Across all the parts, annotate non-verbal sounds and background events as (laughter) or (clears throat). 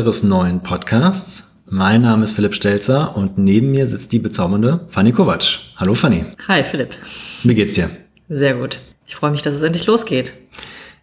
unseres neuen Podcasts. Mein Name ist Philipp Stelzer und neben mir sitzt die bezaubernde Fanny Kovac. Hallo Fanny. Hi Philipp. Wie geht's dir? Sehr gut. Ich freue mich, dass es endlich losgeht.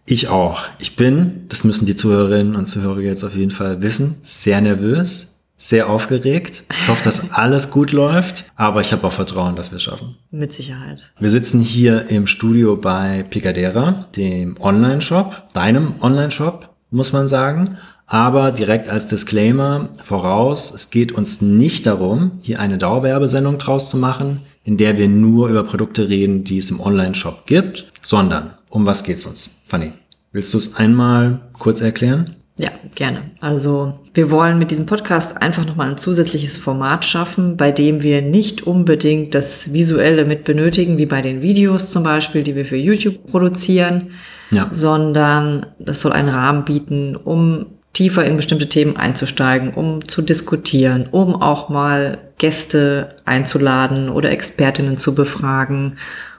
Ich auch. Ich bin, das müssen die Zuhörerinnen und Zuhörer jetzt auf jeden Fall wissen, sehr nervös, sehr aufgeregt. Ich hoffe, dass alles gut läuft, aber ich habe auch Vertrauen, dass wir es schaffen. Mit Sicherheit. Wir sitzen hier im Studio bei Picadera, dem Online-Shop, deinem Online-Shop, muss man sagen. Aber direkt als Disclaimer voraus, es geht uns nicht darum, hier eine Dauerwerbesendung draus zu machen, in der wir nur über Produkte reden, die es im Online-Shop gibt, sondern um was geht's uns? Fanny, willst du es einmal kurz erklären? Ja, gerne. Also wir wollen mit diesem Podcast einfach nochmal ein zusätzliches Format schaffen, bei dem wir nicht unbedingt das Visuelle mit benötigen, wie bei den Videos zum Beispiel, die wir für YouTube produzieren, ja. sondern das soll einen Rahmen bieten, um tiefer in bestimmte Themen einzusteigen, um zu diskutieren, um auch mal Gäste einzuladen oder Expertinnen zu befragen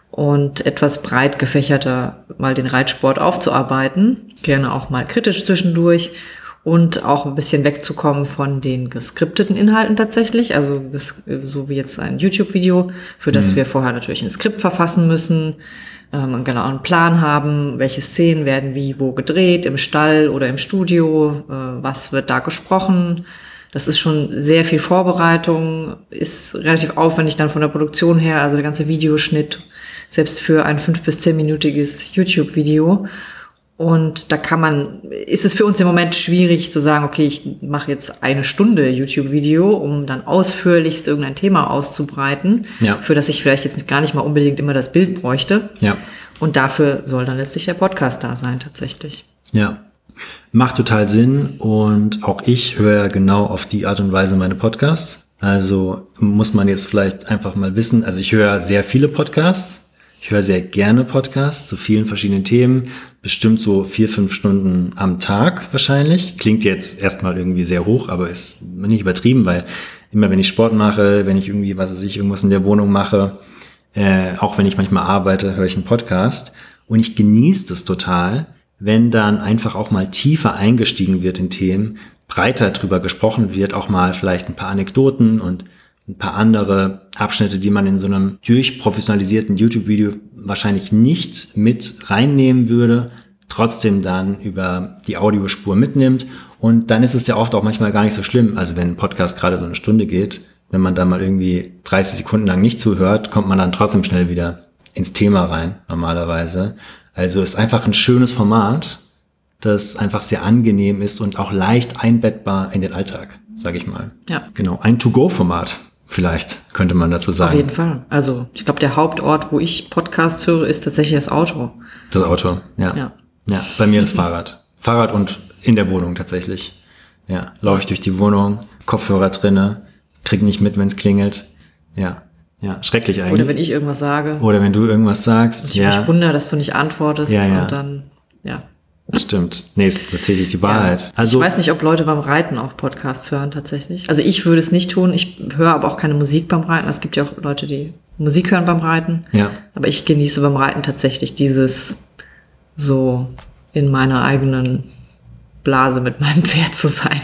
und etwas breit gefächerter mal den Reitsport aufzuarbeiten, gerne auch mal kritisch zwischendurch und auch ein bisschen wegzukommen von den geskripteten Inhalten tatsächlich, also so wie jetzt ein YouTube-Video, für das mhm. wir vorher natürlich ein Skript verfassen müssen, ähm, einen genauen Plan haben, welche Szenen werden wie wo gedreht, im Stall oder im Studio, äh, was wird da gesprochen. Das ist schon sehr viel Vorbereitung, ist relativ aufwendig dann von der Produktion her, also der ganze Videoschnitt selbst für ein fünf bis zehnminütiges YouTube-Video. Und da kann man, ist es für uns im Moment schwierig zu sagen, okay, ich mache jetzt eine Stunde YouTube-Video, um dann ausführlichst irgendein Thema auszubreiten, ja. für das ich vielleicht jetzt gar nicht mal unbedingt immer das Bild bräuchte. Ja. Und dafür soll dann letztlich der Podcast da sein, tatsächlich. Ja. Macht total Sinn und auch ich höre genau auf die Art und Weise meine Podcasts. Also muss man jetzt vielleicht einfach mal wissen, also ich höre sehr viele Podcasts, ich höre sehr gerne Podcasts zu vielen verschiedenen Themen, bestimmt so vier, fünf Stunden am Tag wahrscheinlich. Klingt jetzt erstmal irgendwie sehr hoch, aber ist nicht übertrieben, weil immer wenn ich Sport mache, wenn ich irgendwie, was weiß ich, irgendwas in der Wohnung mache, äh, auch wenn ich manchmal arbeite, höre ich einen Podcast. Und ich genieße das total, wenn dann einfach auch mal tiefer eingestiegen wird in Themen, breiter drüber gesprochen wird, auch mal vielleicht ein paar Anekdoten und ein paar andere Abschnitte, die man in so einem durchprofessionalisierten YouTube-Video wahrscheinlich nicht mit reinnehmen würde, trotzdem dann über die Audiospur mitnimmt. Und dann ist es ja oft auch manchmal gar nicht so schlimm. Also wenn ein Podcast gerade so eine Stunde geht, wenn man da mal irgendwie 30 Sekunden lang nicht zuhört, kommt man dann trotzdem schnell wieder ins Thema rein, normalerweise. Also ist einfach ein schönes Format, das einfach sehr angenehm ist und auch leicht einbettbar in den Alltag, sage ich mal. Ja. Genau, ein To-Go-Format. Vielleicht könnte man dazu sagen. Auf jeden Fall. Also ich glaube, der Hauptort, wo ich Podcasts höre, ist tatsächlich das Auto. Das Auto, ja. Ja, ja bei mir das Fahrrad. Fahrrad und in der Wohnung tatsächlich. Ja, laufe ich durch die Wohnung, Kopfhörer drinne, krieg nicht mit, wenn es klingelt. Ja, ja, schrecklich eigentlich. Oder wenn ich irgendwas sage. Oder wenn du irgendwas sagst. Und ich ja. mich wundere, dass du nicht antwortest ja, ja. und dann, ja. Stimmt. Nee, ist tatsächlich die Wahrheit. Ja. Also, ich weiß nicht, ob Leute beim Reiten auch Podcasts hören tatsächlich. Also ich würde es nicht tun. Ich höre aber auch keine Musik beim Reiten. Es gibt ja auch Leute, die Musik hören beim Reiten. Ja. Aber ich genieße beim Reiten tatsächlich dieses so in meiner eigenen Blase mit meinem (laughs) Pferd zu sein.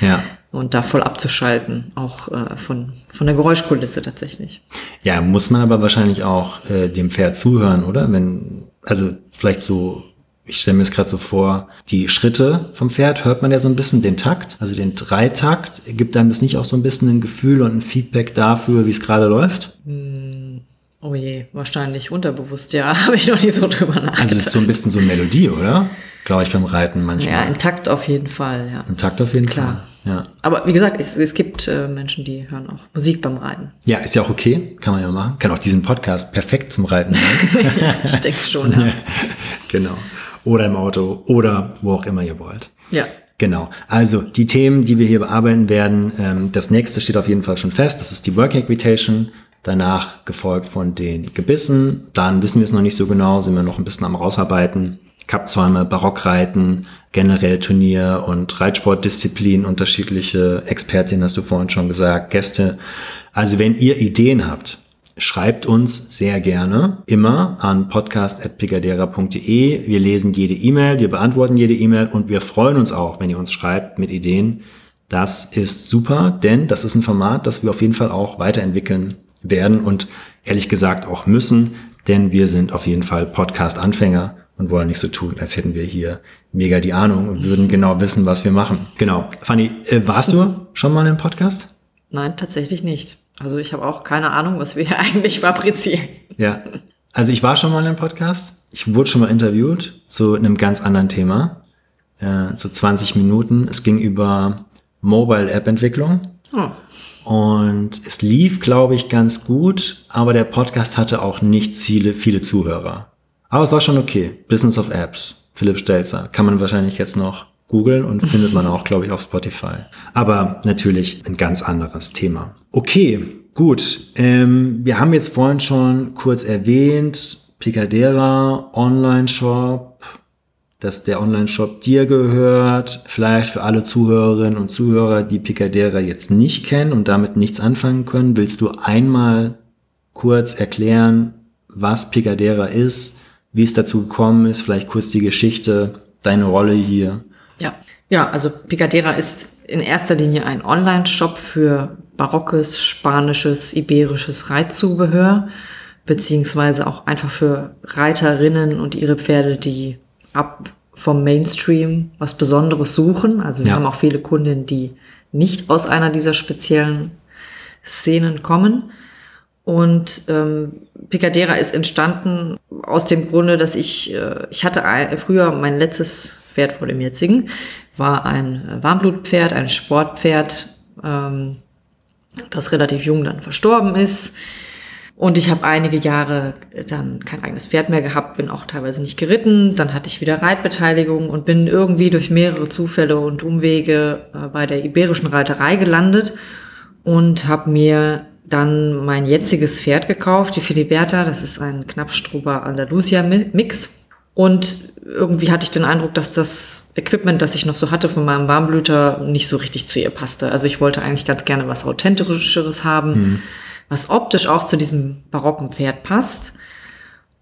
Ja. Und da voll abzuschalten, auch äh, von, von der Geräuschkulisse tatsächlich. Ja, muss man aber wahrscheinlich auch äh, dem Pferd zuhören, oder? Wenn, also vielleicht so ich stelle mir es gerade so vor, die Schritte vom Pferd hört man ja so ein bisschen den Takt, also den Dreitakt. Gibt einem das nicht auch so ein bisschen ein Gefühl und ein Feedback dafür, wie es gerade läuft? Hm, oh je, wahrscheinlich unterbewusst, ja, (laughs) habe ich noch nie so drüber nachgedacht. Also das ist so ein bisschen so eine Melodie, oder? Glaube ich beim Reiten manchmal. Ja, im Takt auf jeden Fall, ja. Im Takt auf jeden Klar. Fall. Ja. Aber wie gesagt, es, es gibt äh, Menschen, die hören auch Musik beim Reiten. Ja, ist ja auch okay, kann man ja machen. Kann auch diesen Podcast perfekt zum Reiten (laughs) ja, ich denke schon, ja. (laughs) ja. Genau oder im Auto oder wo auch immer ihr wollt. Ja. Genau. Also die Themen, die wir hier bearbeiten werden, ähm, das nächste steht auf jeden Fall schon fest. Das ist die Working Equitation. Danach gefolgt von den Gebissen. Dann wissen wir es noch nicht so genau, sind wir noch ein bisschen am rausarbeiten. Kappzäume, Barockreiten, generell Turnier und Reitsportdisziplin, unterschiedliche Expertinnen, hast du vorhin schon gesagt, Gäste. Also wenn ihr Ideen habt schreibt uns sehr gerne immer an podcast.picadera.de. Wir lesen jede E-Mail, wir beantworten jede E-Mail und wir freuen uns auch, wenn ihr uns schreibt mit Ideen. Das ist super, denn das ist ein Format, das wir auf jeden Fall auch weiterentwickeln werden und ehrlich gesagt auch müssen, denn wir sind auf jeden Fall Podcast-Anfänger und wollen nicht so tun, als hätten wir hier mega die Ahnung und würden genau wissen, was wir machen. Genau. Fanny, äh, warst du schon mal im Podcast? Nein, tatsächlich nicht. Also ich habe auch keine Ahnung, was wir hier (laughs) eigentlich fabrizieren. Ja. Also ich war schon mal im Podcast. Ich wurde schon mal interviewt zu einem ganz anderen Thema. Äh, zu 20 Minuten. Es ging über Mobile-App-Entwicklung. Oh. Und es lief, glaube ich, ganz gut, aber der Podcast hatte auch nicht viele, viele Zuhörer. Aber es war schon okay. Business of Apps. Philipp Stelzer. Kann man wahrscheinlich jetzt noch googeln und findet man auch, glaube ich, auf Spotify. Aber natürlich ein ganz anderes Thema. Okay, gut. Ähm, wir haben jetzt vorhin schon kurz erwähnt, Picadera, Online-Shop, dass der Online-Shop dir gehört. Vielleicht für alle Zuhörerinnen und Zuhörer, die Picadera jetzt nicht kennen und damit nichts anfangen können, willst du einmal kurz erklären, was Picadera ist, wie es dazu gekommen ist, vielleicht kurz die Geschichte, deine Rolle hier. Ja, also Picadera ist in erster Linie ein Online-Shop für barockes, spanisches, iberisches Reitzubehör, beziehungsweise auch einfach für Reiterinnen und ihre Pferde, die ab vom Mainstream was Besonderes suchen. Also wir ja. haben auch viele Kundinnen, die nicht aus einer dieser speziellen Szenen kommen. Und ähm, Picadera ist entstanden aus dem Grunde, dass ich, äh, ich hatte ein, früher mein letztes Pferd vor dem jetzigen, war ein Warmblutpferd, ein Sportpferd, ähm, das relativ jung dann verstorben ist. Und ich habe einige Jahre dann kein eigenes Pferd mehr gehabt, bin auch teilweise nicht geritten. Dann hatte ich wieder Reitbeteiligung und bin irgendwie durch mehrere Zufälle und Umwege äh, bei der iberischen Reiterei gelandet und habe mir dann mein jetziges Pferd gekauft, die Filiberta. Das ist ein Knappstruber Andalusia Mix. Und irgendwie hatte ich den Eindruck, dass das Equipment, das ich noch so hatte von meinem Warmblüter, nicht so richtig zu ihr passte. Also ich wollte eigentlich ganz gerne was Authentischeres haben, mhm. was optisch auch zu diesem barocken Pferd passt.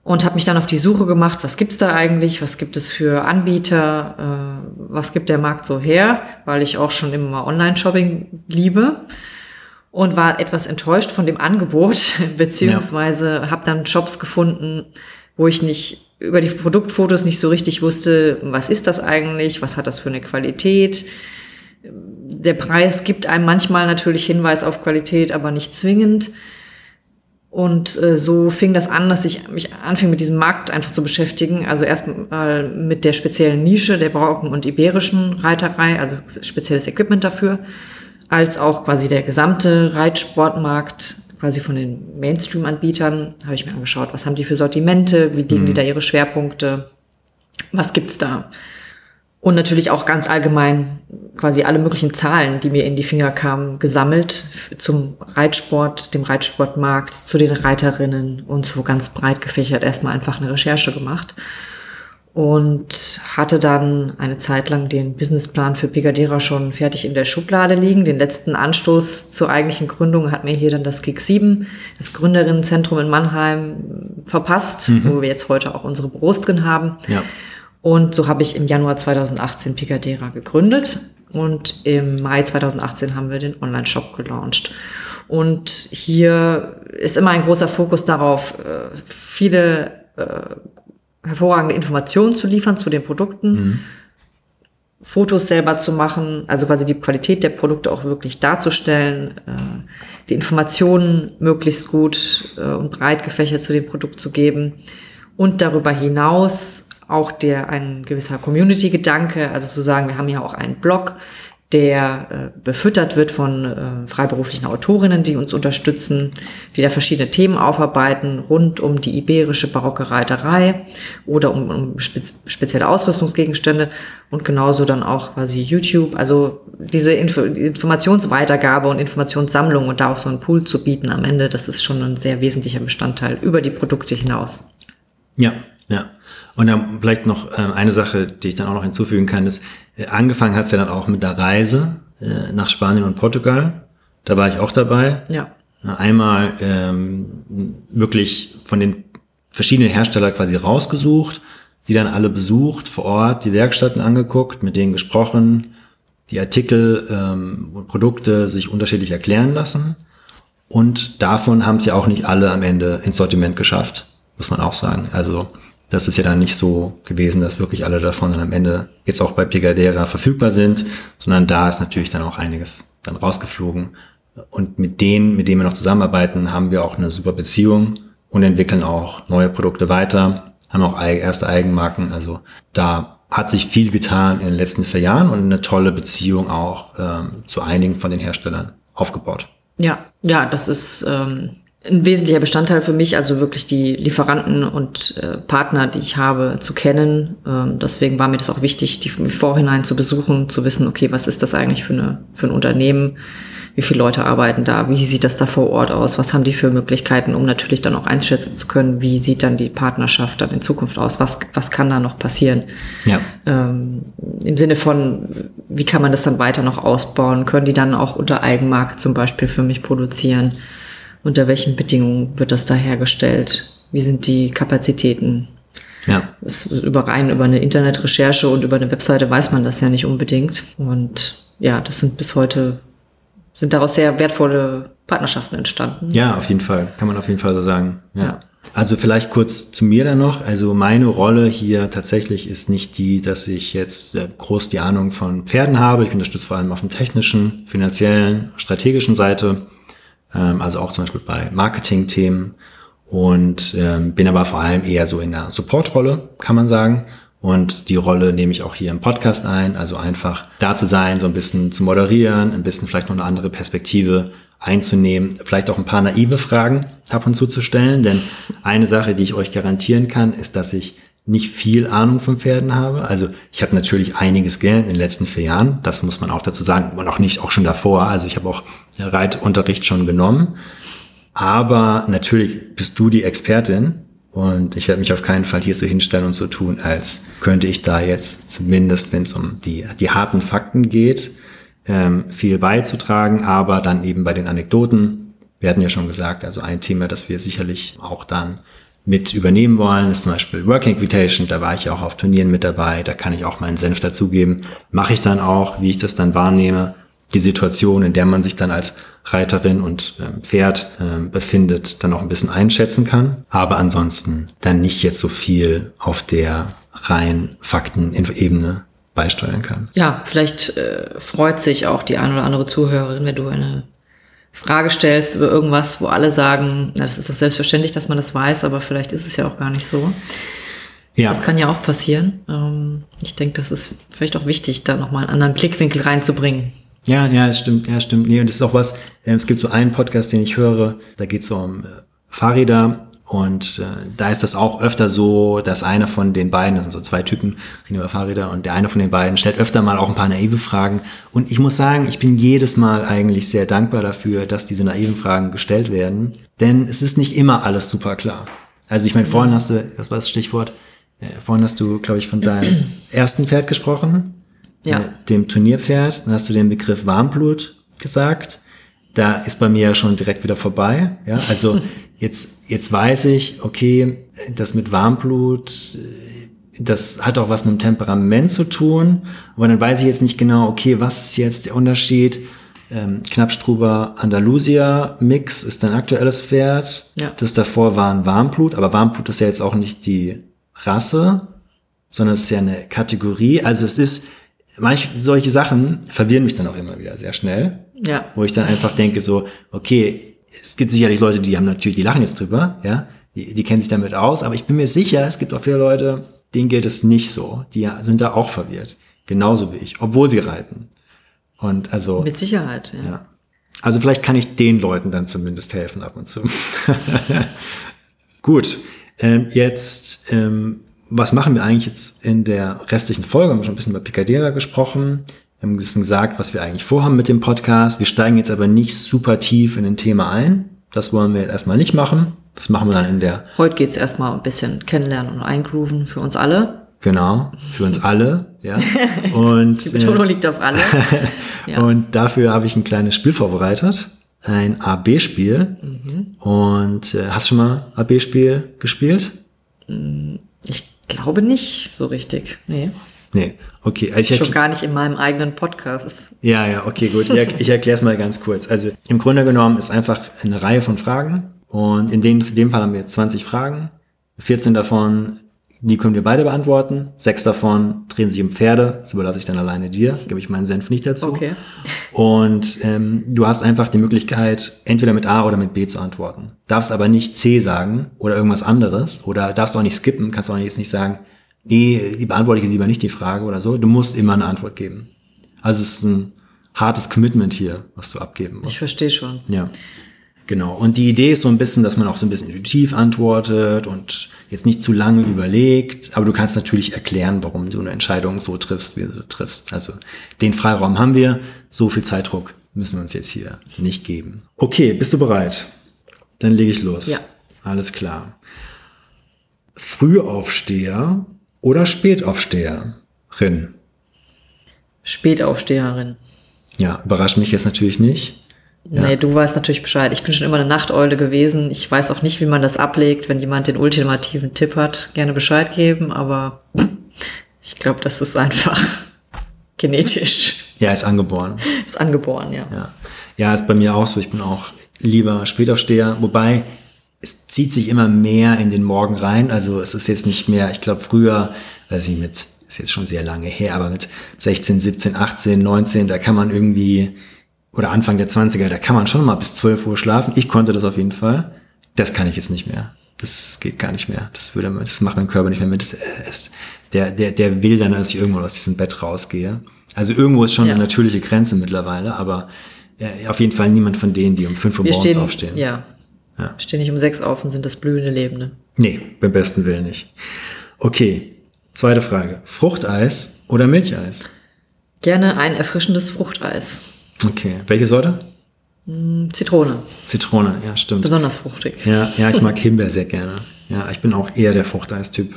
Und habe mich dann auf die Suche gemacht, was gibt's da eigentlich, was gibt es für Anbieter, äh, was gibt der Markt so her, weil ich auch schon immer Online-Shopping liebe und war etwas enttäuscht von dem Angebot, (laughs) beziehungsweise ja. habe dann Shops gefunden, wo ich nicht über die Produktfotos nicht so richtig wusste, was ist das eigentlich, was hat das für eine Qualität. Der Preis gibt einem manchmal natürlich Hinweis auf Qualität, aber nicht zwingend. Und äh, so fing das an, dass ich mich anfing mit diesem Markt einfach zu beschäftigen. Also erstmal mit der speziellen Nische der barocken und iberischen Reiterei, also spezielles Equipment dafür als auch quasi der gesamte Reitsportmarkt, quasi von den Mainstream-Anbietern, habe ich mir angeschaut, was haben die für Sortimente, wie legen mhm. die da ihre Schwerpunkte, was gibt's da? Und natürlich auch ganz allgemein quasi alle möglichen Zahlen, die mir in die Finger kamen, gesammelt zum Reitsport, dem Reitsportmarkt, zu den Reiterinnen und so ganz breit gefächert erstmal einfach eine Recherche gemacht und hatte dann eine Zeit lang den Businessplan für Picadera schon fertig in der Schublade liegen. Den letzten Anstoß zur eigentlichen Gründung hat mir hier dann das Kick 7, das Gründerinnenzentrum in Mannheim, verpasst, mhm. wo wir jetzt heute auch unsere Büros drin haben. Ja. Und so habe ich im Januar 2018 Picadera gegründet und im Mai 2018 haben wir den Online-Shop gelauncht. Und hier ist immer ein großer Fokus darauf, äh, viele äh, hervorragende Informationen zu liefern zu den Produkten, mhm. Fotos selber zu machen, also quasi die Qualität der Produkte auch wirklich darzustellen, äh, die Informationen möglichst gut äh, und breit gefächert zu dem Produkt zu geben und darüber hinaus auch der ein gewisser Community-Gedanke, also zu sagen, wir haben ja auch einen Blog, der äh, befüttert wird von äh, freiberuflichen Autorinnen, die uns unterstützen, die da verschiedene Themen aufarbeiten rund um die iberische barocke Reiterei oder um, um spez spezielle Ausrüstungsgegenstände und genauso dann auch quasi YouTube. Also diese Info Informationsweitergabe und Informationssammlung und da auch so einen Pool zu bieten am Ende, das ist schon ein sehr wesentlicher Bestandteil über die Produkte hinaus. Ja, ja. Und dann vielleicht noch äh, eine Sache, die ich dann auch noch hinzufügen kann, ist, angefangen hat es ja dann auch mit der Reise äh, nach Spanien und Portugal. Da war ich auch dabei. Ja. Einmal ähm, wirklich von den verschiedenen Herstellern quasi rausgesucht, die dann alle besucht, vor Ort die Werkstätten angeguckt, mit denen gesprochen, die Artikel ähm, und Produkte sich unterschiedlich erklären lassen. Und davon haben es ja auch nicht alle am Ende ins Sortiment geschafft, muss man auch sagen. Also das ist ja dann nicht so gewesen, dass wirklich alle davon dann am Ende jetzt auch bei Picadera verfügbar sind, sondern da ist natürlich dann auch einiges dann rausgeflogen. Und mit denen, mit denen wir noch zusammenarbeiten, haben wir auch eine super Beziehung und entwickeln auch neue Produkte weiter, haben auch erste Eigenmarken. Also da hat sich viel getan in den letzten vier Jahren und eine tolle Beziehung auch ähm, zu einigen von den Herstellern aufgebaut. Ja, ja, das ist ähm, ein wesentlicher Bestandteil für mich, also wirklich die Lieferanten und äh, Partner, die ich habe, zu kennen. Ähm, deswegen war mir das auch wichtig, die im Vorhinein zu besuchen, zu wissen, okay, was ist das eigentlich für, eine, für ein Unternehmen? wie viele Leute arbeiten da, wie sieht das da vor Ort aus, was haben die für Möglichkeiten, um natürlich dann auch einschätzen zu können, wie sieht dann die Partnerschaft dann in Zukunft aus, was, was kann da noch passieren. Ja. Ähm, Im Sinne von, wie kann man das dann weiter noch ausbauen, können die dann auch unter Eigenmarke zum Beispiel für mich produzieren, unter welchen Bedingungen wird das da hergestellt, wie sind die Kapazitäten, ja. Es, über rein über eine Internetrecherche und über eine Webseite weiß man das ja nicht unbedingt. Und ja, das sind bis heute sind daraus sehr wertvolle Partnerschaften entstanden. Ja, auf jeden Fall. Kann man auf jeden Fall so sagen. Ja. ja. Also vielleicht kurz zu mir dann noch. Also meine Rolle hier tatsächlich ist nicht die, dass ich jetzt äh, groß die Ahnung von Pferden habe. Ich unterstütze vor allem auf dem technischen, finanziellen, strategischen Seite. Ähm, also auch zum Beispiel bei Marketing-Themen. Und ähm, bin aber vor allem eher so in der Support-Rolle, kann man sagen. Und die Rolle nehme ich auch hier im Podcast ein, also einfach da zu sein, so ein bisschen zu moderieren, ein bisschen vielleicht noch eine andere Perspektive einzunehmen, vielleicht auch ein paar naive Fragen ab und zu zu stellen, denn eine Sache, die ich euch garantieren kann, ist, dass ich nicht viel Ahnung von Pferden habe. Also ich habe natürlich einiges gelernt in den letzten vier Jahren, das muss man auch dazu sagen, und auch nicht auch schon davor. Also ich habe auch Reitunterricht schon genommen. Aber natürlich bist du die Expertin und ich werde mich auf keinen Fall hier so hinstellen und so tun, als könnte ich da jetzt zumindest, wenn es um die, die harten Fakten geht, ähm, viel beizutragen. Aber dann eben bei den Anekdoten, wir hatten ja schon gesagt, also ein Thema, das wir sicherlich auch dann mit übernehmen wollen, ist zum Beispiel Working Equitation. Da war ich auch auf Turnieren mit dabei. Da kann ich auch meinen Senf dazugeben. Mache ich dann auch, wie ich das dann wahrnehme. Die Situation, in der man sich dann als Reiterin und ähm, Pferd ähm, befindet, dann auch ein bisschen einschätzen kann. Aber ansonsten dann nicht jetzt so viel auf der rein Faktenebene beisteuern kann. Ja, vielleicht äh, freut sich auch die ein oder andere Zuhörerin, wenn du eine Frage stellst über irgendwas, wo alle sagen, na, das ist doch selbstverständlich, dass man das weiß, aber vielleicht ist es ja auch gar nicht so. Ja. Das kann ja auch passieren. Ähm, ich denke, das ist vielleicht auch wichtig, da nochmal einen anderen Blickwinkel reinzubringen. Ja, ja, es stimmt, ja, stimmt. Nee, und das ist auch was, äh, es gibt so einen Podcast, den ich höre, da geht es um äh, Fahrräder und äh, da ist das auch öfter so, dass einer von den beiden, das sind so zwei Typen, reden über Fahrräder, und der eine von den beiden stellt öfter mal auch ein paar naive Fragen. Und ich muss sagen, ich bin jedes Mal eigentlich sehr dankbar dafür, dass diese naiven Fragen gestellt werden. Denn es ist nicht immer alles super klar. Also ich meine, vorhin hast du, das war das Stichwort, äh, vorhin hast du, glaube ich, von deinem (clears throat) ersten Pferd gesprochen ja. Äh, dem Turnierpferd. Dann hast du den Begriff Warmblut gesagt. Da ist bei mir ja schon direkt wieder vorbei. Ja, also (laughs) jetzt, jetzt weiß ich, okay, das mit Warmblut, äh, das hat auch was mit dem Temperament zu tun. Aber dann weiß ich jetzt nicht genau, okay, was ist jetzt der Unterschied? Ähm, Knappstruber Andalusia Mix ist dein aktuelles Pferd. Ja. Das davor war ein Warmblut, aber Warmblut ist ja jetzt auch nicht die Rasse, sondern es ist ja eine Kategorie. Also es ist, manche solche Sachen verwirren mich dann auch immer wieder sehr schnell. Ja. Wo ich dann einfach denke so, okay, es gibt sicherlich Leute, die haben natürlich, die lachen jetzt drüber, ja, die, die kennen sich damit aus, aber ich bin mir sicher, es gibt auch viele Leute, denen geht es nicht so. Die sind da auch verwirrt. Genauso wie ich, obwohl sie reiten. Und also. Mit Sicherheit, ja. ja. Also vielleicht kann ich den Leuten dann zumindest helfen ab und zu. (laughs) Gut. Ähm, jetzt ähm, was machen wir eigentlich jetzt in der restlichen Folge? Wir haben schon ein bisschen über Picadera gesprochen. Wir haben ein bisschen gesagt, was wir eigentlich vorhaben mit dem Podcast. Wir steigen jetzt aber nicht super tief in ein Thema ein. Das wollen wir jetzt erstmal nicht machen. Das machen wir dann in der. Heute geht's erstmal ein bisschen kennenlernen und eingrooven für uns alle. Genau, für uns alle, ja. (laughs) Und, Die Betonung äh, liegt auf alle. (laughs) Ja. Und dafür habe ich ein kleines Spiel vorbereitet. ein AB-Spiel. Und äh, hast du schon mal AB-Spiel gespielt? Ich glaube nicht so richtig. Nee. Nee, okay. Also ich Schon gar nicht in meinem eigenen Podcast. Ja, ja, okay, gut. Ich, erkläre es mal ganz kurz. Also im Grunde genommen ist einfach eine Reihe von Fragen und in, den, in dem Fall haben wir jetzt 20 Fragen. 14 davon, die können wir beide beantworten. Sechs davon drehen sich um Pferde. Das überlasse ich dann alleine dir. (laughs) Gebe ich meinen Senf nicht dazu. Okay. Und ähm, du hast einfach die Möglichkeit, entweder mit A oder mit B zu antworten. Darfst aber nicht C sagen oder irgendwas anderes. Oder darfst auch nicht skippen. Kannst auch jetzt nicht sagen, nee, die beantworte ich jetzt lieber nicht die Frage oder so. Du musst immer eine Antwort geben. Also es ist ein hartes Commitment hier, was du abgeben musst. Ich verstehe schon. Ja, genau. Und die Idee ist so ein bisschen, dass man auch so ein bisschen intuitiv antwortet und jetzt nicht zu lange überlegt, aber du kannst natürlich erklären, warum du eine Entscheidung so triffst, wie du sie triffst. Also den Freiraum haben wir, so viel Zeitdruck müssen wir uns jetzt hier nicht geben. Okay, bist du bereit? Dann lege ich los. Ja. Alles klar. Frühaufsteher oder Spätaufsteherin? Spätaufsteherin. Ja, überrascht mich jetzt natürlich nicht. Nee, du weißt natürlich Bescheid. Ich bin schon immer eine Nachteule gewesen. Ich weiß auch nicht, wie man das ablegt. Wenn jemand den ultimativen Tipp hat, gerne Bescheid geben, aber ich glaube, das ist einfach (laughs) genetisch. Ja, ist angeboren. Ist angeboren, ja. Ja. ja, ist bei mir auch so. Ich bin auch lieber Spätaufsteher, wobei es zieht sich immer mehr in den Morgen rein. Also es ist jetzt nicht mehr, ich glaube früher, weiß ich mit, ist jetzt schon sehr lange her, aber mit 16, 17, 18, 19, da kann man irgendwie, oder Anfang der 20er, da kann man schon mal bis 12 Uhr schlafen. Ich konnte das auf jeden Fall. Das kann ich jetzt nicht mehr. Das geht gar nicht mehr. Das würde, das macht mein Körper nicht mehr mit. Das, äh, es, der, der, der will dann, dass ich irgendwo aus diesem Bett rausgehe. Also irgendwo ist schon Ja. eine natürliche Grenze mittlerweile, aber äh, auf jeden Fall niemand von denen, die um 5 Uhr Wir morgens stehen, aufstehen. ja. Ja. Stehen nicht um sechs auf und sind das blühende Lebende. Nee, beim besten Willen nicht. Okay, zweite Frage. Fruchteis oder Milcheis? Gerne ein erfrischendes Fruchteis. Okay, welche Sorte? Zitrone. Zitrone, ja, stimmt. Besonders fruchtig. Ja, ja, ich mag Himbeer sehr gerne. Ja, ich bin auch eher der Fruchteistyp.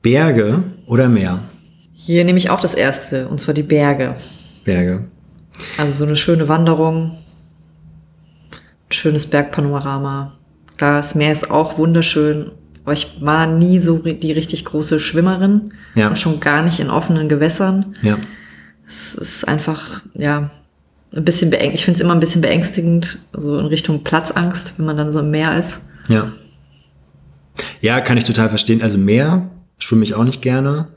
Berge oder Meer? Hier nehme ich auch das erste, und zwar die Berge. Berge. Also so eine schöne Wanderung, ein schönes Bergpanorama. Klar, das Meer ist auch wunderschön, aber ich war nie so die richtig große Schwimmerin Ja. und schon gar nicht in offenen Gewässern. Ja, Es ist einfach, ja, ein bisschen beängstigend. Ich finde es immer ein bisschen beängstigend, so in Richtung Platzangst, wenn man dann so im Meer ist. ja. Ja, kann ich total verstehen. Also Meer schwimme ich auch nicht gerne.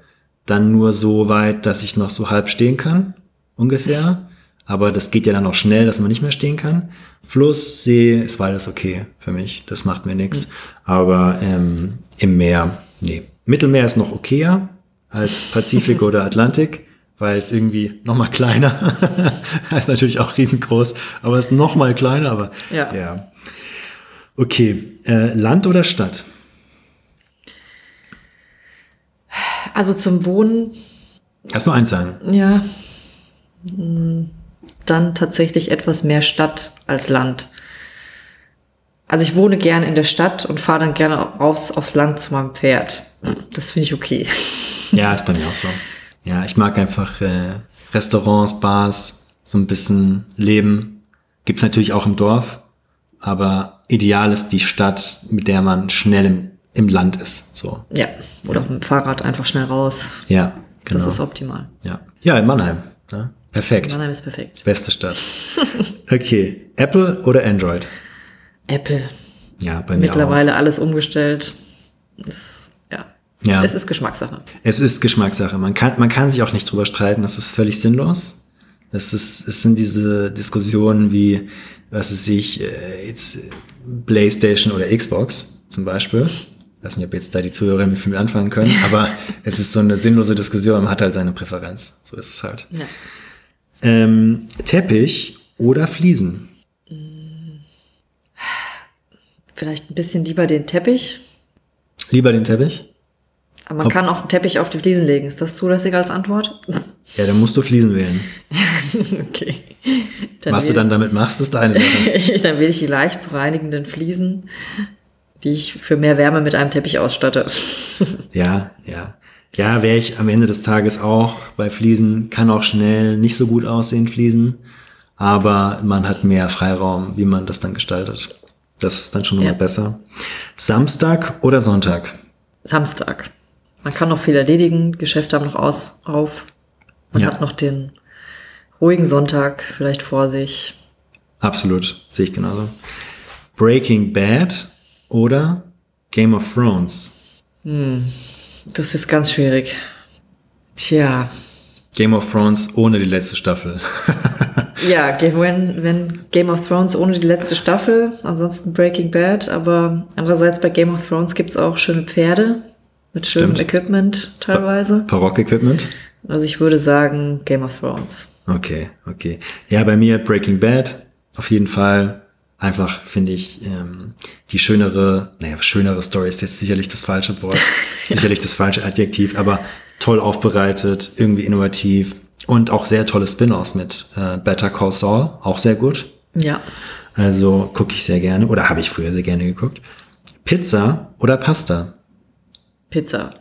Dann nur so weit, dass ich noch so halb stehen kann, ungefähr. Aber das geht ja dann auch schnell, dass man nicht mehr stehen kann. Fluss, See ist beides okay für mich. Das macht mir nichts. Aber ähm, im Meer, nee. Mittelmeer ist noch okayer als Pazifik (laughs) oder Atlantik, weil es irgendwie noch mal kleiner (laughs) ist natürlich auch riesengroß, aber es ist noch mal kleiner. Aber Ja. ja. Okay, äh, Land oder Stadt? Also zum Wohnen, Kannst nur eins sagen. ja, mm, dann tatsächlich etwas mehr Stadt als Land. Also ich wohne gerne in der Stadt und fahre dann gerne raus aufs Land zu meinem Pferd. Das finde ich okay. Ja, ist bei mir auch so. Ja, ich mag einfach äh, Restaurants, Bars, so ein bisschen Leben. Gibt's natürlich auch im Dorf, aber ideal ist die Stadt, mit der man schnell im, im Land ist. So, Ja, oder mit dem Fahrrad einfach schnell raus. ja, genau. Das ist optimal. ja. ja, in Mannheim. Ne? Perfekt. Mannheim ist perfekt. Beste Stadt. (laughs) Okay, Apple oder Android? Apple. Ja, bei mir Mittlerweile alles umgestellt. Das, ja. Es ist Geschmackssache. Es ist Geschmackssache. Man kann, man kann sich auch nicht drüber streiten. Das ist völlig sinnlos. Es ist, es sind diese Diskussionen wie, was es sich, äh, jetzt PlayStation oder Xbox zum Beispiel. Ich weiß nicht, ob jetzt da die Zuhörer mit viel anfangen können, (laughs) aber es ist so eine sinnlose Diskussion. Man hat halt seine Präferenz. So ist es halt. Ja. Ähm, Teppich oder Fliesen? Vielleicht ein bisschen lieber den Teppich. Lieber den Teppich? Aber man Ob- kann auch einen Teppich auf die Fliesen legen. Ist das zulässig als Antwort? Ja, dann musst du Fliesen wählen. (laughs) okay. Was du dann damit machst, ist deine Sache. (laughs) dann wähle ich die leicht zu reinigenden Fliesen, die ich für mehr Wärme mit einem Teppich ausstatte. (laughs) Ja, ja. Ja, wäre ich am Ende des Tages auch bei Fliesen, kann auch schnell nicht so gut aussehen, Fliesen. aber man hat mehr Freiraum, wie man das dann gestaltet. Das ist dann schon Ja. immer besser. Samstag oder Sonntag? Samstag. Man kann noch viel erledigen, Geschäfte haben noch aus, auf. Man Ja. hat noch den ruhigen Sonntag vielleicht vor sich. Absolut, sehe ich genauso. Breaking Bad oder Game of Thrones? Das ist ganz schwierig. Tja, Game of Thrones ohne die letzte Staffel. (laughs) ja, wenn, wenn Game of Thrones ohne die letzte Staffel, ansonsten Breaking Bad, aber andererseits bei Game of Thrones gibt's auch schöne Pferde mit schönem Stimmt. Equipment teilweise. Barock-Equipment? Also ich würde sagen Game of Thrones. Okay, okay. Ja, bei mir Breaking Bad auf jeden Fall. Einfach finde ich ähm, die schönere, naja, schönere Story ist jetzt sicherlich das falsche Wort, (laughs) sicherlich das falsche Adjektiv, aber toll aufbereitet, irgendwie innovativ und auch sehr tolle Spin-offs mit äh, Better Call Saul, auch sehr gut. Ja. Also gucke ich sehr gerne oder habe ich früher sehr gerne geguckt. Pizza oder Pasta? Pizza.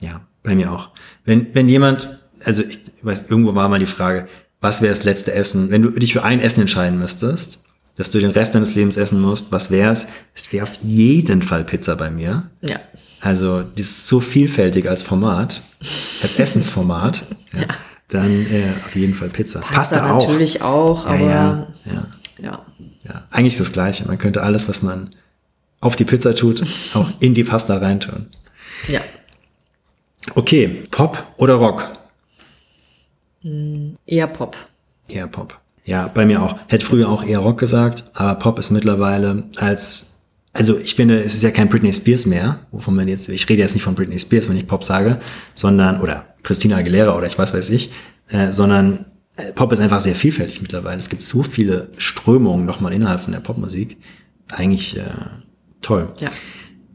Ja, bei mir auch. Wenn, wenn jemand, also ich weiß, irgendwo war mal die Frage, was wäre das letzte Essen? Wenn du dich für ein Essen entscheiden müsstest, dass du den Rest deines Lebens essen musst, was wär's? Es wäre auf jeden Fall Pizza bei mir. Ja. Also, die ist so vielfältig als Format, als Essensformat. (laughs) ja, Dann äh, auf jeden Fall Pizza. Pasta, natürlich auch, Ja, aber ja, ja, ja. ja. Eigentlich das Gleiche. Man könnte alles, was man auf die Pizza tut, auch in die Pasta reintun. Ja. Okay, Pop oder Rock? Eher Pop. Eher Pop. Ja, bei mir auch. Hätte früher auch eher Rock gesagt, aber Pop ist mittlerweile als, also ich finde, es ist ja kein Britney Spears mehr, wovon man jetzt, ich rede jetzt nicht von Britney Spears, wenn ich Pop sage, sondern, oder Christina Aguilera oder ich weiß weiß ich, äh, sondern äh, Pop ist einfach sehr vielfältig mittlerweile. Es gibt so viele Strömungen nochmal innerhalb von der Popmusik. Eigentlich äh, toll. Ja.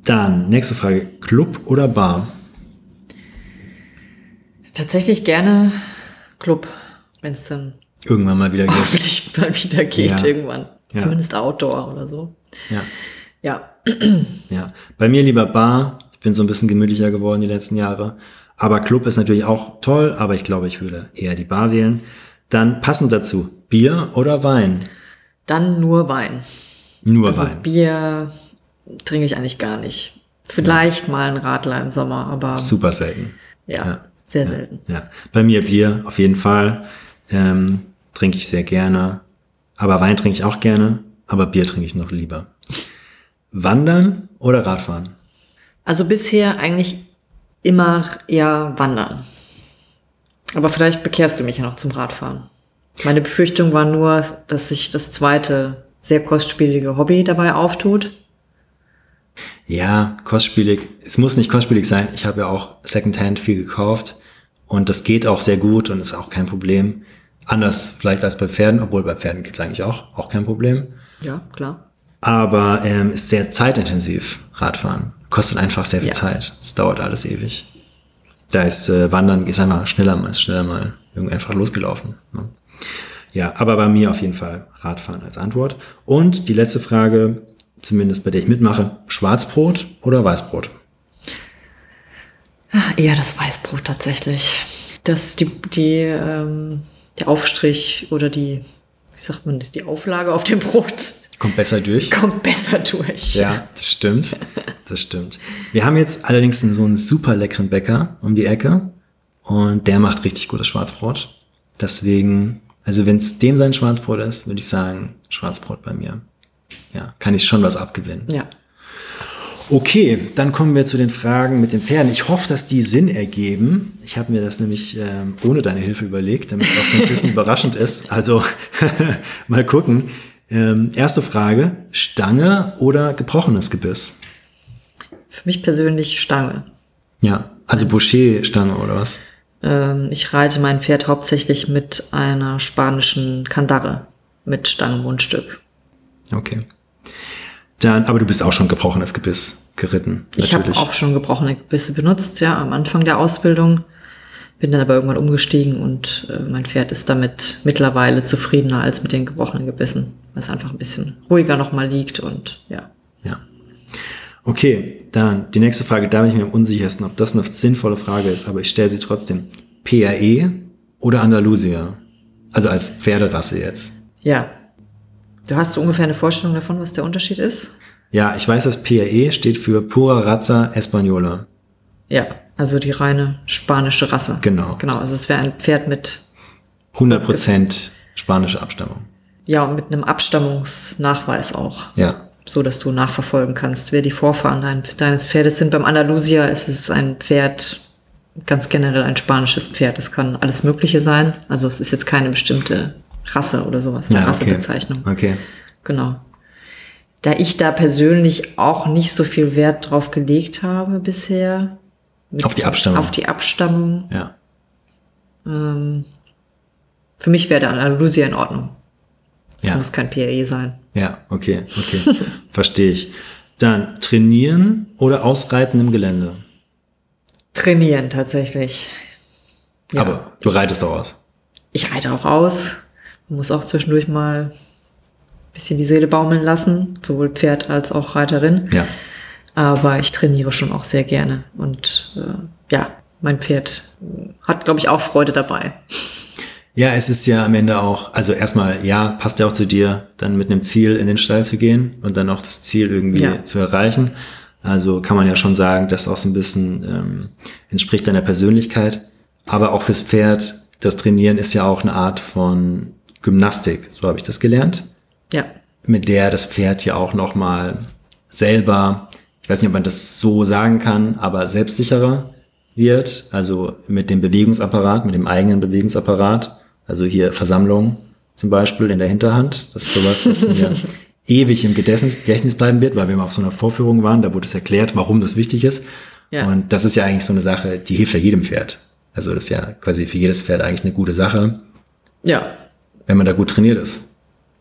Dann, nächste Frage, Club oder Bar? Tatsächlich gerne Club, wenn es dann Irgendwann mal wieder geht. hoffentlich mal wieder geht Ja. irgendwann. Ja. Zumindest Outdoor oder so. Ja. Ja. Ja, bei mir lieber Bar. Ich bin so ein bisschen gemütlicher geworden die letzten Jahre. Aber Club ist natürlich auch toll, aber ich glaube, ich würde eher die Bar wählen. Dann passend dazu, Bier oder Wein? Dann nur Wein. Nur Also Wein. Bier trinke ich eigentlich gar nicht. Vielleicht mal ein Radler im Sommer, aber Super selten. ja, Ja. sehr selten. Ja, bei mir Bier auf jeden Fall. Ähm, trinke ich sehr gerne. Aber Wein trinke ich auch gerne. Aber Bier trinke ich noch lieber. Wandern oder Radfahren? Also bisher eigentlich immer eher wandern. Aber vielleicht bekehrst du mich ja noch zum Radfahren. Meine Befürchtung war nur, dass sich das zweite sehr kostspielige Hobby dabei auftut. Ja, kostspielig. Es muss nicht kostspielig sein. Ich habe ja auch Secondhand viel gekauft und das geht auch sehr gut und ist auch kein Problem. Anders vielleicht als bei Pferden, obwohl bei Pferden geht es eigentlich auch, auch kein Problem. Ja, klar. Aber ähm, ist sehr zeitintensiv, Radfahren. Kostet einfach sehr viel Ja. Zeit. Es dauert alles ewig. Da ist äh, Wandern, ist einmal schneller, mal ist schneller mal irgendwie einfach losgelaufen. Ne? Ja, aber bei mir auf jeden Fall Radfahren als Antwort. Und die letzte Frage, zumindest bei der ich mitmache, Schwarzbrot oder Weißbrot? Ah, Eher das Weißbrot tatsächlich. Das, die, die, ähm, der Aufstrich oder die, wie sagt man das, die Auflage auf dem Brot Kommt besser durch. kommt besser durch. Ja, das stimmt. Das stimmt. Wir haben jetzt allerdings so einen super leckeren Bäcker um die Ecke und der macht richtig gutes Schwarzbrot. Deswegen, also wenn es dem sein Schwarzbrot ist, würde ich sagen, Schwarzbrot bei mir. Ja, kann ich schon was abgewinnen. Ja. Okay, dann kommen wir zu den Fragen mit den Pferden. Ich hoffe, dass die Sinn ergeben. Ich habe mir das nämlich ähm, ohne deine Hilfe überlegt, damit es auch so ein bisschen (laughs) überraschend ist. Also (laughs) mal gucken. Ähm, erste Frage, Stange oder gebrochenes Gebiss? Für mich persönlich Stange. Ja, also Boucher-Stange oder was? Ähm, ich reite mein Pferd hauptsächlich mit einer spanischen Kandare mit Stangenmundstück. Okay. Dann, aber du bist auch schon gebrochenes Gebiss geritten, Ich habe auch schon gebrochene Gebisse benutzt, ja, am Anfang der Ausbildung. Bin dann aber irgendwann umgestiegen und äh, mein Pferd ist damit mittlerweile zufriedener als mit den gebrochenen Gebissen, weil es einfach ein bisschen ruhiger nochmal liegt und ja. Ja. Okay, dann die nächste Frage, da bin ich mir am unsichersten, ob das eine sinnvolle Frage ist, aber ich stelle sie trotzdem. PRE oder Andalusia? Also als Pferderasse jetzt. Ja. Du hast so ungefähr eine Vorstellung davon, was der Unterschied ist? Ja, ich weiß, dass PRE steht für Pura Raza Española. Ja, also die reine spanische Rasse. Genau. Genau, also es wäre ein Pferd mit, 100% spanische Abstammung. ja, und mit einem Abstammungsnachweis auch. Ja. So dass du nachverfolgen kannst, wer die Vorfahren dein, deines Pferdes sind. Beim Andalusia ist es ein Pferd, ganz generell ein spanisches Pferd. Es kann alles Mögliche sein. Also es ist jetzt keine bestimmte Rasse oder sowas, eine Ja, okay. Rassebezeichnung. Okay. Genau. Da ich da persönlich auch nicht so viel Wert drauf gelegt habe bisher. Auf die Abstammung. Auf die Abstammung. Ja. Für mich wäre der Andalusia in Ordnung. Es Ja. muss kein PRE sein. Ja, okay, okay. (laughs) Verstehe ich. Dann trainieren oder ausreiten im Gelände. Trainieren tatsächlich. Ja. Aber du reitest auch aus. Ich reite auch aus. Man muss auch zwischendurch mal ein bisschen die Seele baumeln lassen, sowohl Pferd als auch Reiterin. Ja. Aber ich trainiere schon auch sehr gerne. Und äh, ja, mein Pferd hat, glaube ich, auch Freude dabei. Ja, es ist ja am Ende auch, also erstmal, ja, passt ja auch zu dir, dann mit einem Ziel in den Stall zu gehen und dann auch das Ziel irgendwie Ja. zu erreichen. Also kann man ja schon sagen, das auch so ein bisschen ähm, entspricht deiner Persönlichkeit. Aber auch fürs Pferd, das Trainieren ist ja auch eine Art von Gymnastik, so habe ich das gelernt. Ja, mit der das Pferd ja auch noch mal selber, ich weiß nicht, ob man das so sagen kann, aber selbstsicherer wird, also mit dem Bewegungsapparat, mit dem eigenen Bewegungsapparat, also hier Versammlung zum Beispiel in der Hinterhand, das ist sowas, was mir (laughs) ewig im Gedächtnis, Gedächtnis bleiben wird, weil wir mal auf so einer Vorführung waren, da wurde es erklärt, warum das wichtig ist. Ja. Und das ist ja eigentlich so eine Sache, die hilft ja jedem Pferd. Also das ist ja quasi für jedes Pferd eigentlich eine gute Sache, ja, wenn man da gut trainiert ist.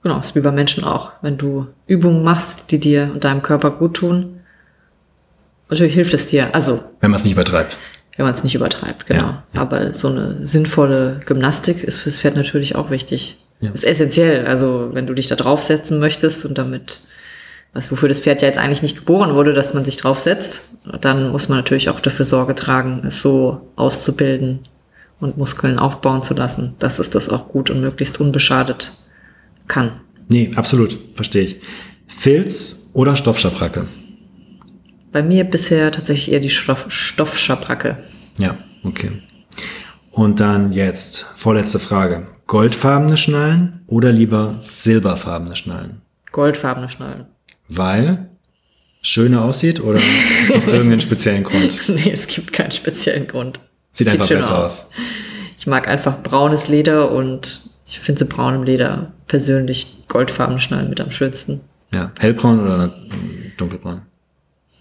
genau, ist wie bei Menschen auch. Wenn du Übungen machst, die dir und deinem Körper gut tun, natürlich hilft es dir. Also, Wenn man es nicht übertreibt. wenn man es nicht übertreibt, genau. Ja, ja. Aber so eine sinnvolle Gymnastik ist fürs Pferd natürlich auch wichtig. Ja. Ist essentiell. Also, wenn du dich da draufsetzen möchtest und damit, was wofür das Pferd ja jetzt eigentlich nicht geboren wurde, dass man sich draufsetzt, dann muss man natürlich auch dafür Sorge tragen, es so auszubilden und Muskeln aufbauen zu lassen, dass es das auch gut und möglichst unbeschadet kann. Nee, absolut, verstehe ich. Filz oder Stoffschabracke? Bei mir bisher tatsächlich eher die Stoff Stoffschabracke. Ja, okay. Und dann jetzt vorletzte Frage. Goldfarbene Schnallen oder lieber silberfarbene Schnallen? Goldfarbene Schnallen. Weil schöner aussieht oder ist noch (laughs) irgendeinen speziellen Grund? nee, es gibt keinen speziellen Grund. Sieht einfach schöner besser aus. Ich mag einfach braunes Leder und ich finde so braunem Leder persönlich goldfarbene Schnallen mit am schönsten. Ja, hellbraun oder dunkelbraun?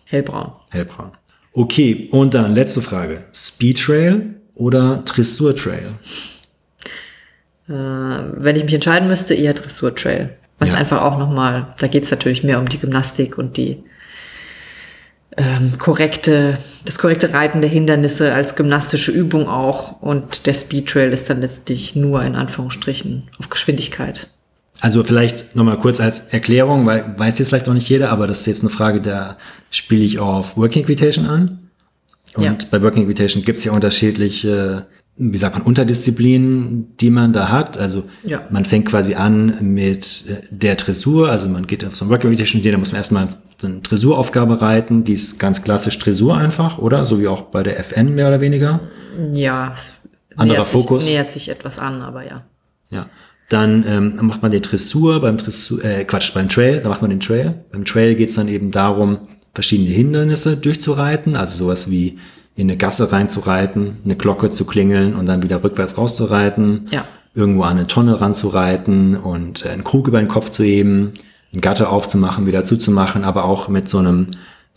Hellbraun. Hellbraun. Okay, und dann letzte Frage. Speed Trail oder Dressur Trail? Äh, wenn ich mich entscheiden müsste, eher Dressurtrail. Weil es Ja. einfach auch nochmal, da geht es natürlich mehr um die Gymnastik und die ähm, korrekte, das korrekte Reiten der Hindernisse als gymnastische Übung auch. Und der Speedtrail ist dann letztlich nur in Anführungsstrichen auf Geschwindigkeit. Also vielleicht nochmal kurz als Erklärung, weil weiß jetzt vielleicht auch nicht jeder, aber das ist jetzt eine Frage, da spiele ich auf Working Equitation an. Und Ja. bei Working Equitation gibt es ja unterschiedliche, wie sagt man, Unterdisziplinen, die man da hat. Also Ja. man fängt quasi an mit äh, der Dressur, also man geht auf so ein Working Equitation, da muss man erstmal so eine Dressuraufgabe reiten, die ist ganz klassisch Dressur einfach, oder? So wie auch bei der FN mehr oder weniger. Ja, Anderer nähert Fokus. Sich, nähert sich etwas an, aber ja. Ja. Dann ähm, macht man den Dressur, beim Dressur, äh, Quatsch, beim Trail, da macht man den Trail. Beim Trail geht's dann eben darum, verschiedene Hindernisse durchzureiten, also sowas wie in eine Gasse reinzureiten, eine Glocke zu klingeln und dann wieder rückwärts rauszureiten, Ja. irgendwo an eine Tonne ranzureiten und äh, einen Krug über den Kopf zu heben, ein Gatte aufzumachen, wieder zuzumachen, aber auch mit so einem,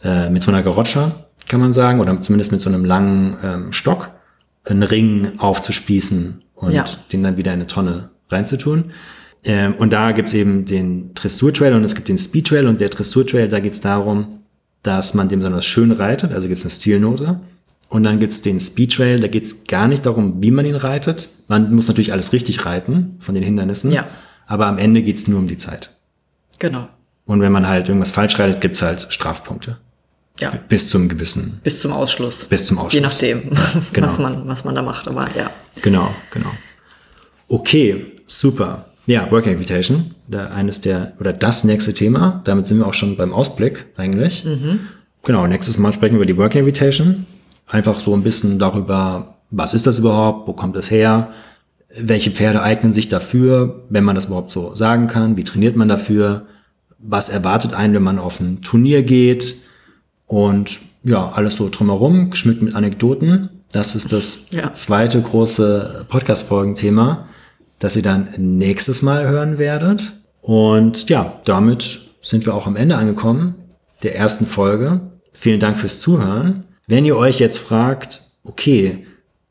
äh, mit so einer Garotscha, kann man sagen, oder zumindest mit so einem langen ähm, Stock, einen Ring aufzuspießen und Ja. den dann wieder in eine Tonne reinzutun. Ähm, und da gibt's eben den Dressurtrail und es gibt den Speedtrail und der Dressurtrail, da geht's darum, dass man dem besonders schön reitet, also gibt's eine Stilnote. Und dann gibt's den Speedtrail, da geht's gar nicht darum, wie man ihn reitet. Man muss natürlich alles richtig reiten von den Hindernissen. Ja. Aber am Ende geht's nur um die Zeit. Genau. Und wenn man halt irgendwas falsch reitet, gibt's halt Strafpunkte. Ja. Bis zum gewissen, Bis zum Ausschluss. bis zum Ausschluss. Je nachdem, (laughs) genau. was, man, was man da macht. Aber ja. Genau, genau. Okay, super. Ja, Working Invitation, da eines der oder das nächste Thema. Damit sind wir auch schon beim Ausblick eigentlich. Genau, nächstes Mal sprechen wir über die Working Invitation. Einfach so ein bisschen darüber, was ist das überhaupt, wo kommt es her, welche Pferde eignen sich dafür, wenn man das überhaupt so sagen kann, wie trainiert man dafür, was erwartet einen, wenn man auf ein Turnier geht und ja, alles so drumherum, geschmückt mit Anekdoten. Das ist das Ja. zweite große Podcast-Folgenthema, das ihr dann nächstes Mal hören werdet. Und ja, damit sind wir auch am Ende angekommen der ersten Folge. Vielen Dank fürs Zuhören. Wenn ihr euch jetzt fragt, okay,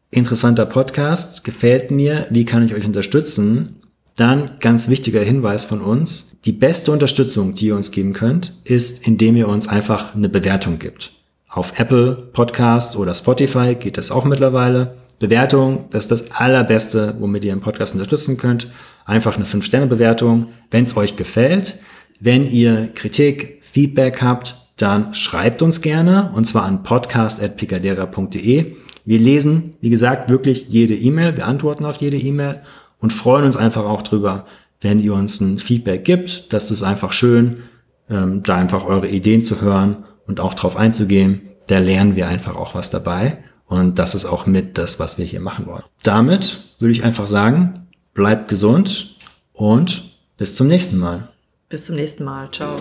interessanter Podcast, gefällt mir, wie kann ich euch unterstützen? Dann ganz wichtiger Hinweis von uns. Die beste Unterstützung, die ihr uns geben könnt, ist, indem ihr uns einfach eine Bewertung gibt. Auf Apple Podcasts oder Spotify geht das auch mittlerweile. Bewertung, das ist das allerbeste, womit ihr einen Podcast unterstützen könnt. Einfach eine 5-Sterne-Bewertung, wenn es euch gefällt. Wenn ihr Kritik, Feedback habt, dann schreibt uns gerne und zwar an podcast.picadera.de. Wir lesen, wie gesagt, wirklich jede E-Mail, wir antworten auf jede E-Mail und freuen uns einfach auch drüber, wenn ihr uns ein Feedback gibt. Das ist einfach schön, ähm, da einfach eure Ideen zu hören und auch drauf einzugehen. Da lernen wir einfach auch was dabei. Und das ist auch mit das, was wir hier machen wollen. Damit würde ich einfach sagen, bleibt gesund und bis zum nächsten Mal. Bis zum nächsten Mal. Ciao.